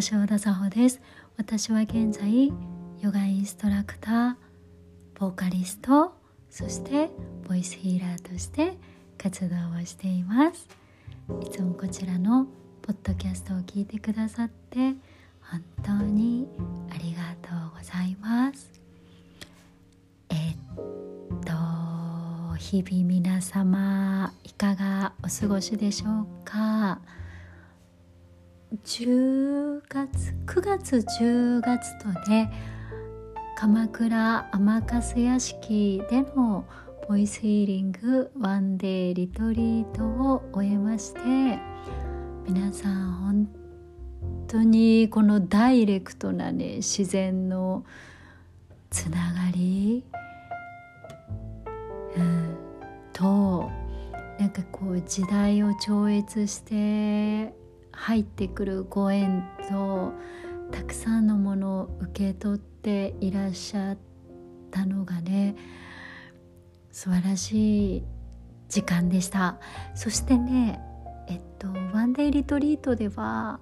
橋田沙穂です。私は現在ヨガインストラクターボーカリストそしてボイスヒーラーとして活動をしています。いつもこちらのポッドキャストを聞いてくださって本当にありがとうございます。えっと日々皆様いかがお過ごしでしょうか？10月9月10月とね鎌倉天粕屋敷でのボイスヒーリングワンデーリトリートを終えまして皆さん本当にこのダイレクトなね自然のつながり、うん、となんかこう時代を超越して入ってくるご縁とたくさんのものを受け取っていらっしゃったのがね素晴らしい時間でした。そしてねえっとワンデーリトリートでは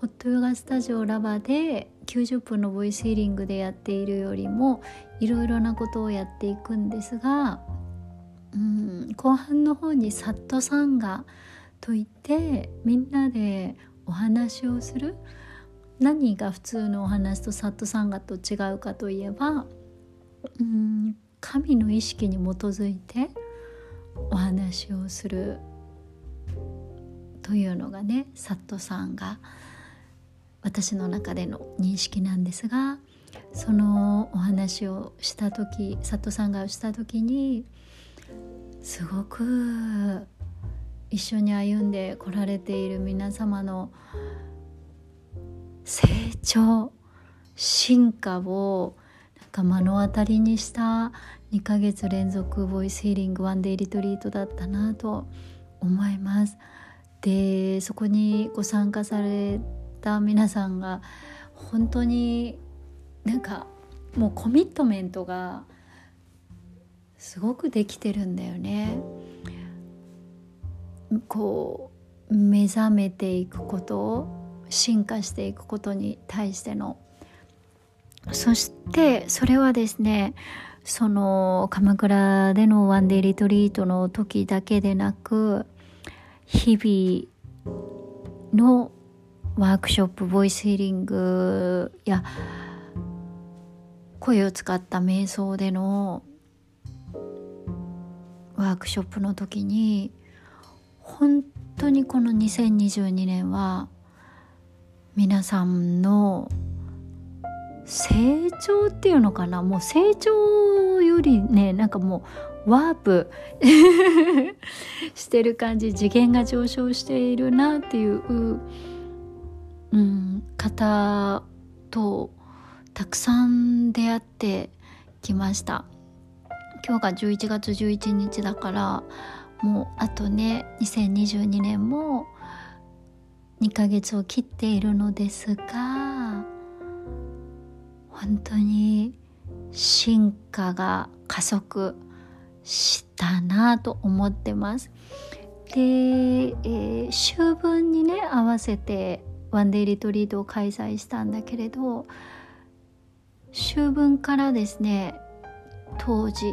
ホットヨガスタジオラバで90分のボイスヒーリングでやっているよりもいろいろなことをやっていくんですが、うん、後半の方にサットさんがといってみんなでお話をする。何が普通のお話とサットサンガと違うかといえばうん神の意識に基づいてお話をするというのがねサットさんが私の中での認識なんですがそのお話をした時サットさんがした時にすごく一緒に歩んでこられている皆様の成長進化をなんか目の当たりにした2ヶ月連続ボイスヒーリングワンデイリトリートだったなと思います。でそこにご参加された皆さんが本当になんかもうコミットメントがすごくできてるんだよね。こう目覚めていくこと進化していくことに対しての。そしてそれはですねその鎌倉でのワンデーリトリートの時だけでなく日々のワークショップボイスヒーリングや声を使った瞑想でのワークショップの時に本当にこの2022年は皆さんの成長っていうのかな？もう成長よりねなんかもうワープ してる感じ次元が上昇しているなっていう、うん、方とたくさん出会ってきました。今日が11月11日だからもうあとね2022年も2ヶ月を切っているのですが本当に進化が加速したなと思ってます。で、えー、秋分にね合わせてワンデイリトリートを開催したんだけれど秋分からですね当時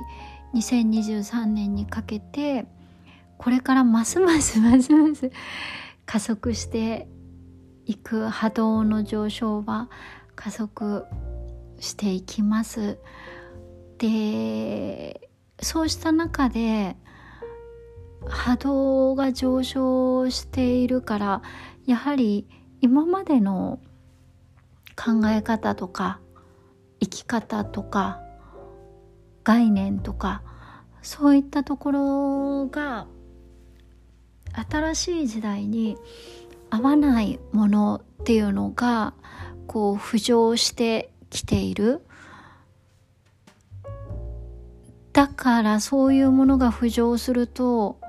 2023年にかけてこれからますますますます加速していく波動の上昇は加速していきます。でそうした中で波動が上昇しているからやはり今までの考え方とか生き方とか概念とかそういったところが新しい時代に合わないものっていうのがこう浮上してきている。だからそういうものが浮上すると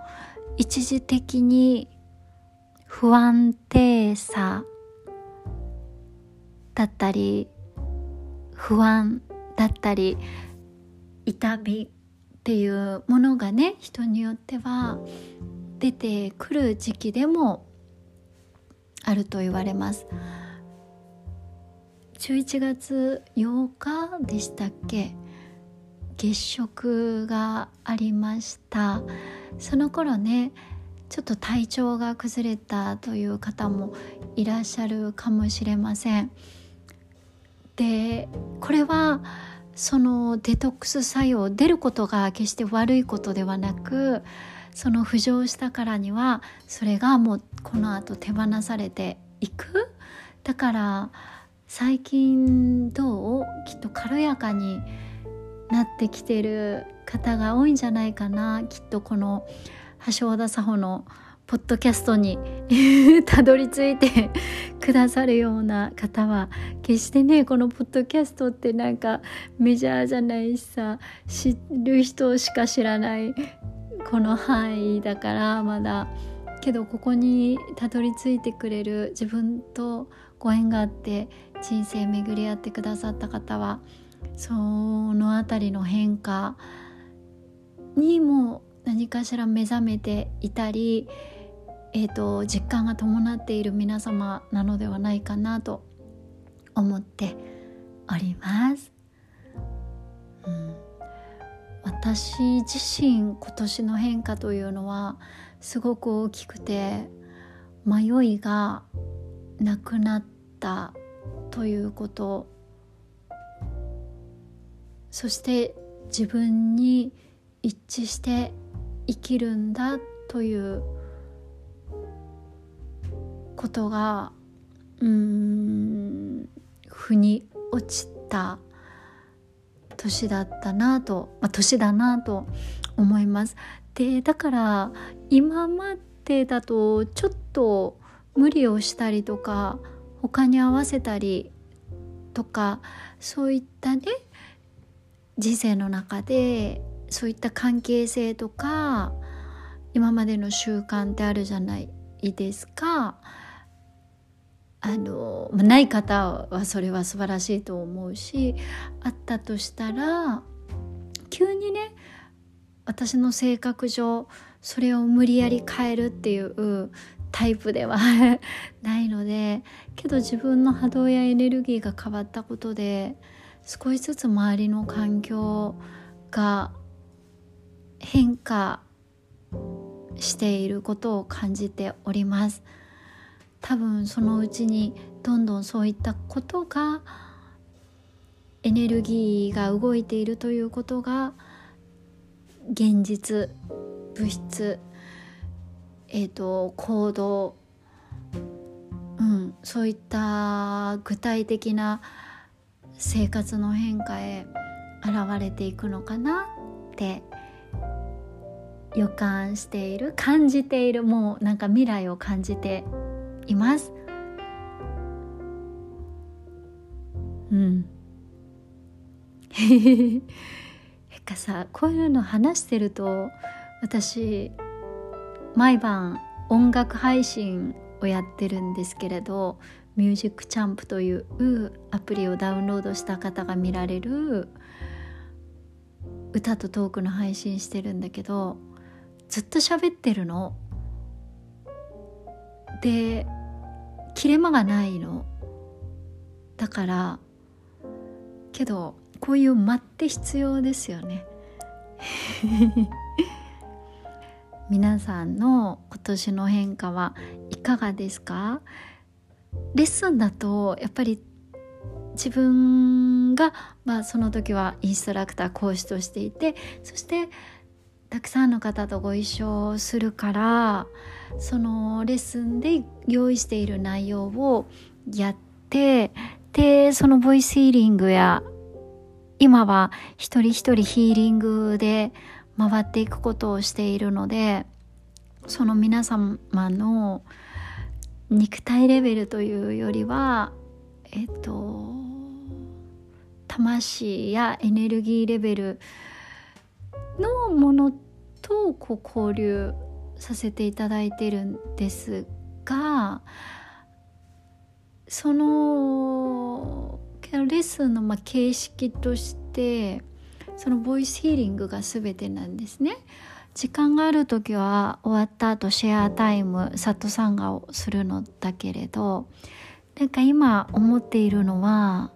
一時的に不安定さだったり不安だったり痛みっていうものがね人によっては出てくる時期でもあると言われます。11月8日でしたっけ？月食がありました。その頃ねちょっと体調が崩れたという方もいらっしゃるかもしれません。でこれはそのデトックス作用出ることが決して悪いことではなくその浮上したからにはそれがもうこのあと手放されていく？だから最近どう？きっと軽やかになってきてる方が多いんじゃないかな。きっとこの橋田佐穂のポッドキャストに たどり着いて くださるような方は決してねこのポッドキャストってなんかメジャーじゃないしさ知る人しか知らないこの範囲だからまだけどここにたどり着いてくれる自分とご縁があって人生巡り合ってくださった方はその辺りの変化にも何かしら目覚めていたりえーと、実感が伴っている皆様なのではないかなと思っております。私自身今年の変化というのはすごく大きくて迷いがなくなったということ。そして自分に一致して生きるんだということがうん腑に落ちた年だったなと、まあ、年だなと思います。でだから今までだとちょっと無理をしたりとか他に合わせたりとかそういったね人生の中でそういった関係性とか今までの習慣ってあるじゃないですか。あのない方はそれは素晴らしいと思うしあったとしたら急にね私の性格上それを無理やり変えるっていうタイプでは ないのでけど自分の波動やエネルギーが変わったことで少しずつ周りの環境が変化していることを感じております。多分そのうちにどんどんそういったことがエネルギーが動いているということが現実物質えーと、行動、うん、そういった具体的な生活の変化へ現れていくのかなって予感している感じているもうなんか未来を感じています。うん。へかさこういうの話してると私毎晩音楽配信をやってるんですけれどミュージックチャンプというアプリをダウンロードした方が見られる歌とトークの配信してるんだけどずっと喋ってるの。で切れ間がないの。だからけどこういう間って必要ですよね。皆さんの今年の変化はいかがですか？レッスンだとやっぱり自分が、まあ、その時はインストラクター講師としていてそしてたくさんの方とご一緒するからそのレッスンで用意している内容をやってでそのボイスヒーリングや今は一人一人ヒーリングで回っていくことをしているのでその皆様の肉体レベルというよりはえっと魂やエネルギーレベルのものとこう交流させていただいてるんですがそのレッスンのまあ形式としてそのボイスヒーリングが全てなんですね。時間がある時は終わった後シェアタイムサット参加をするのだけれどなんか今思っているのは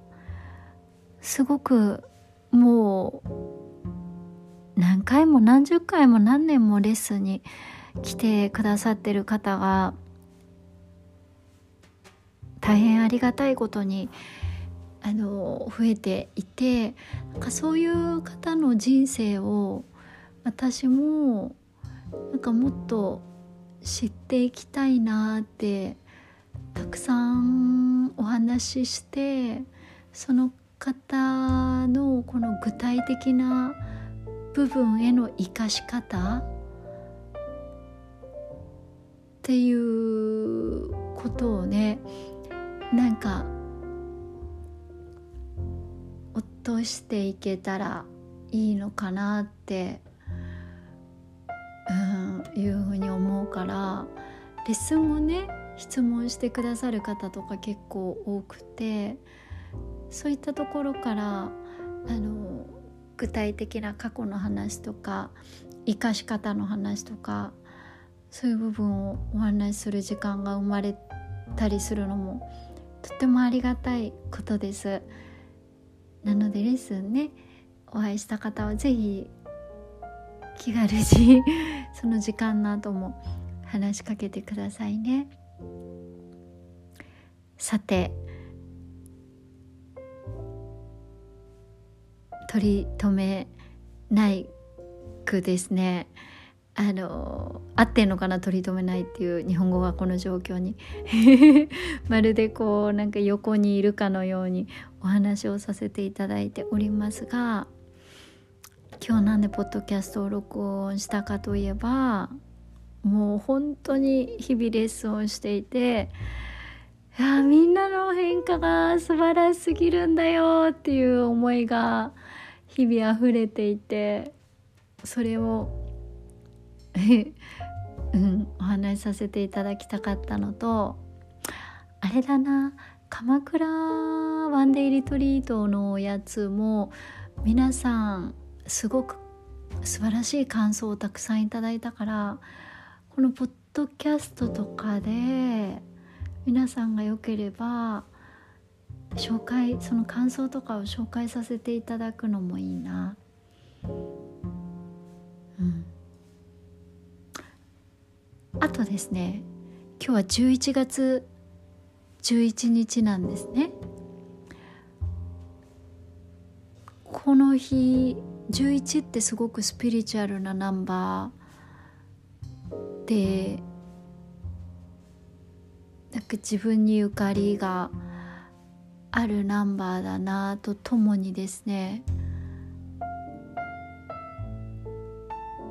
すごくもう何回も何十回も何年もレッスンに来てくださってる方が大変ありがたいことにあの増えていてなんかそういう方の人生を私もなんかもっと知っていきたいなってたくさんお話ししてその方のこの具体的な部分への生かし方？っていうことをねなんか落としていけたらいいのかなって、うん、いうふうに思うからレッスンもね質問してくださる方とか結構多くてそういったところからあの具体的な過去の話とか生かし方の話とかそういう部分をお話しする時間が生まれたりするのもとってもありがたいことです。なのでレッスンねお会いした方は是非気軽に その時間の後も話しかけてくださいね。さて取り留めないくですねあの合ってんのかな取り留めないっていう日本語がこの状況に。まるでこうなんか横にいるかのようにお話をさせていただいておりますが今日なんでポッドキャストを録音したかといえばもう本当に日々レッスンをしていていやみんなの変化が素晴らしすぎるんだよっていう思いが日々溢れていてそれを うん、お話しさせていただきたかったのとあれだな鎌倉ワンデイリトリートのやつも皆さんすごく素晴らしい感想をたくさんいただいたからこのポッドキャストとかで皆さんがよければ紹介その感想とかを紹介させていただくのもいいな。うんあとですね今日は11月11日なんですねこの日11ってすごくスピリチュアルなナンバーでなんか自分にゆかりがあるナンバーだなとともにですね。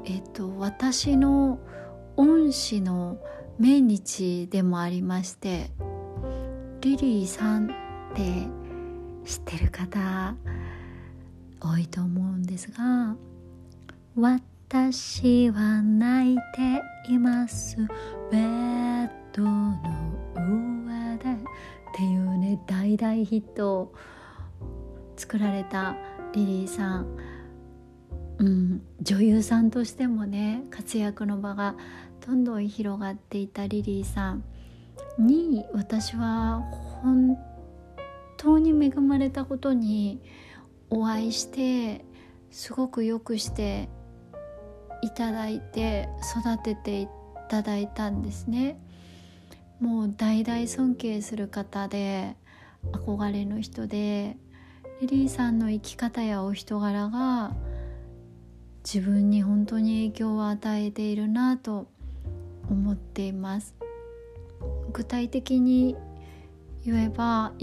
えっと私の恩師の命日でもありましてリリーさんって知ってる方多いと思うんですが「私は泣いています。ベッドの上で」っていうね大大ヒットを作られたリリーさん、うん、女優さんとしてもね活躍の場がどんどん広がっていたリリーさん。に私は本当に恵まれたことにお会いしてすごくよくしていただいて育てていただいたんですね。もう大々尊敬する方で憧れの人でリリーさんの生き方やお人柄が自分に本当に影響を与えているなと思っています。具体的に言えば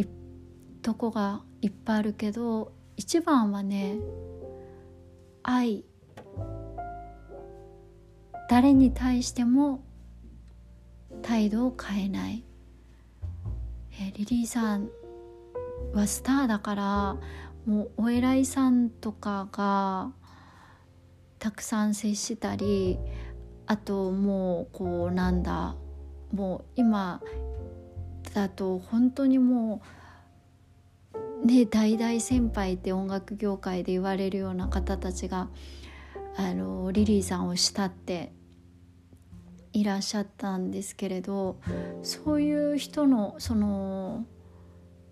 とこがいっぱいあるけど一番はね愛。誰に対しても態度を変えない、えリリーさんはスターだからもうお偉いさんとかがたくさん接したりあともうこうなんだもう今だと本当にもうね大々先輩って音楽業界で言われるような方たちがあのリリーさんを慕っていらっしゃったんですけれどそういう人のその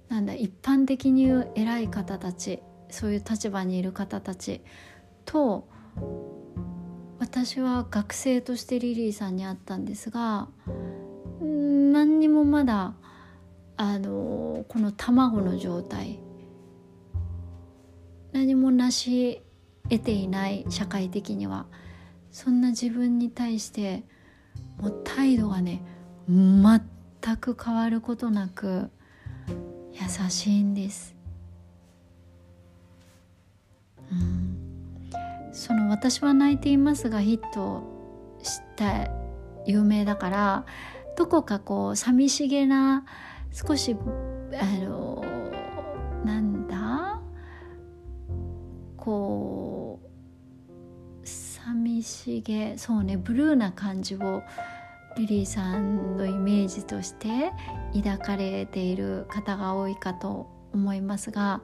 なんだ一般的に言う偉い方たちそういう立場にいる方たちと私は学生としてリリーさんに会ったんですが何にもまだあのこの卵の状態何も成し得ていない社会的にはそんな自分に対してもう態度がね全く変わることなく優しいんです。うん、その「私は泣いています」がヒットして有名だからどこかこう寂しげな少しあのなんだ？こう寂しげそうねブルーな感じをリリーさんのイメージとして抱かれている方が多いかと思いますが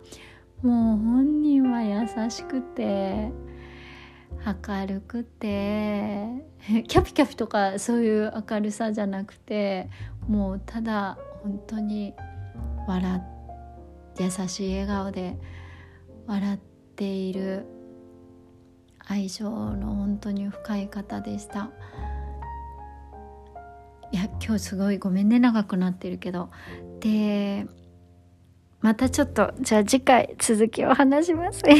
もう本人は優しくて明るくて キャピキャピとかそういう明るさじゃなくてもうただ本当に笑って優しい笑顔で笑っている愛情の本当に深い方でした。いや今日すごいごめんね長くなってるけど。でまたちょっとじゃあ次回続きを話します。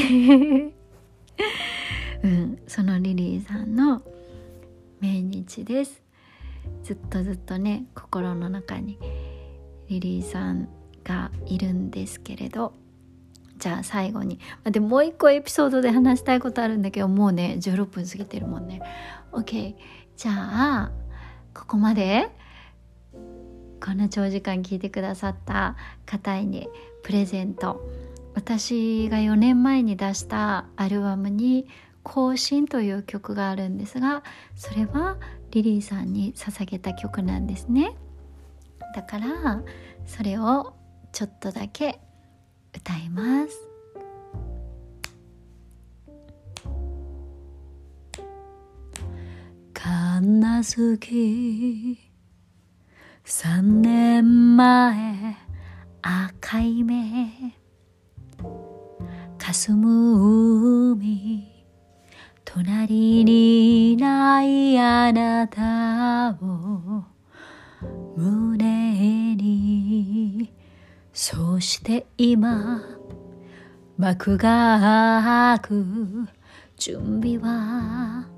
うん、そのリリーさんの命日です。ずっとずっとね心の中にリリーさんがいるんですけれど。じゃあ最後に。でもう一個エピソードで話したいことあるんだけどもうね16分過ぎてるもんね。OK じゃあここまでこんな長時間聞いてくださった方にプレゼント。私が4年前に出したアルバムに「更新」という曲があるんですがそれはリリーさんに捧げた曲なんですね。だからそれをちょっとだけ歌います。金月三年前赤い目霞む海隣にいないあなたを胸にそして今幕が開く準備は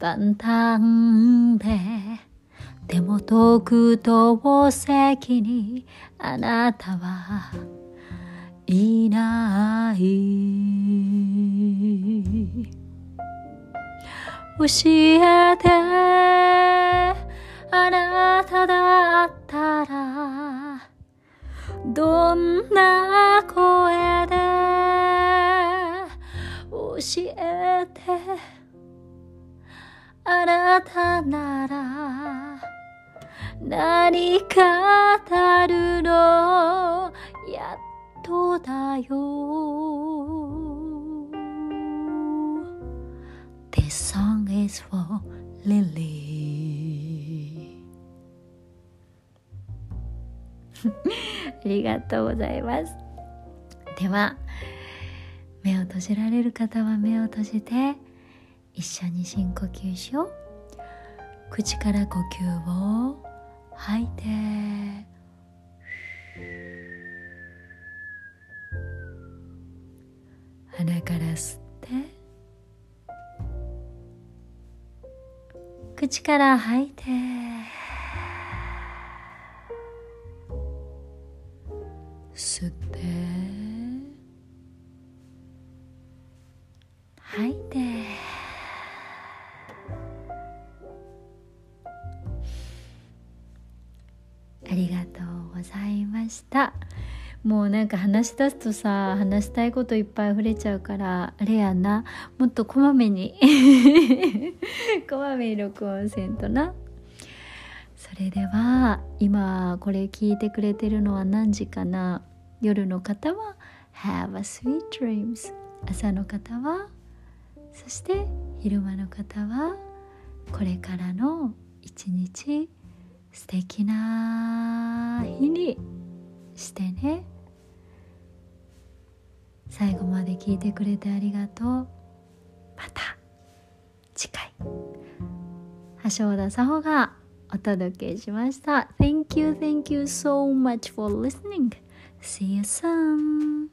万端ででも遠く遠席にあなたはいない。教えてあなただったらどんな声で教えてあなたなら何かたるのやっとだよ。This song is for Lily. がとうございます。では目を閉じられる方は目を閉じて一緒に深呼吸しよう。口から呼吸を吐いて。鼻から吸って。口から吐いて。もうなんか話し出すとさ話したいこといっぱい溢れちゃうからあれやな。もっとこまめに こまめに録音せんとな。それでは今これ聞いてくれてるのは何時かな。夜の方は Have a sweet dreams 朝の方はそして昼間の方はこれからの一日素敵な日にしてね。最後まで聞いてくれてありがとうまた次回橋田沙穂がお届けしました Thank you, thank you so much for listening See you soon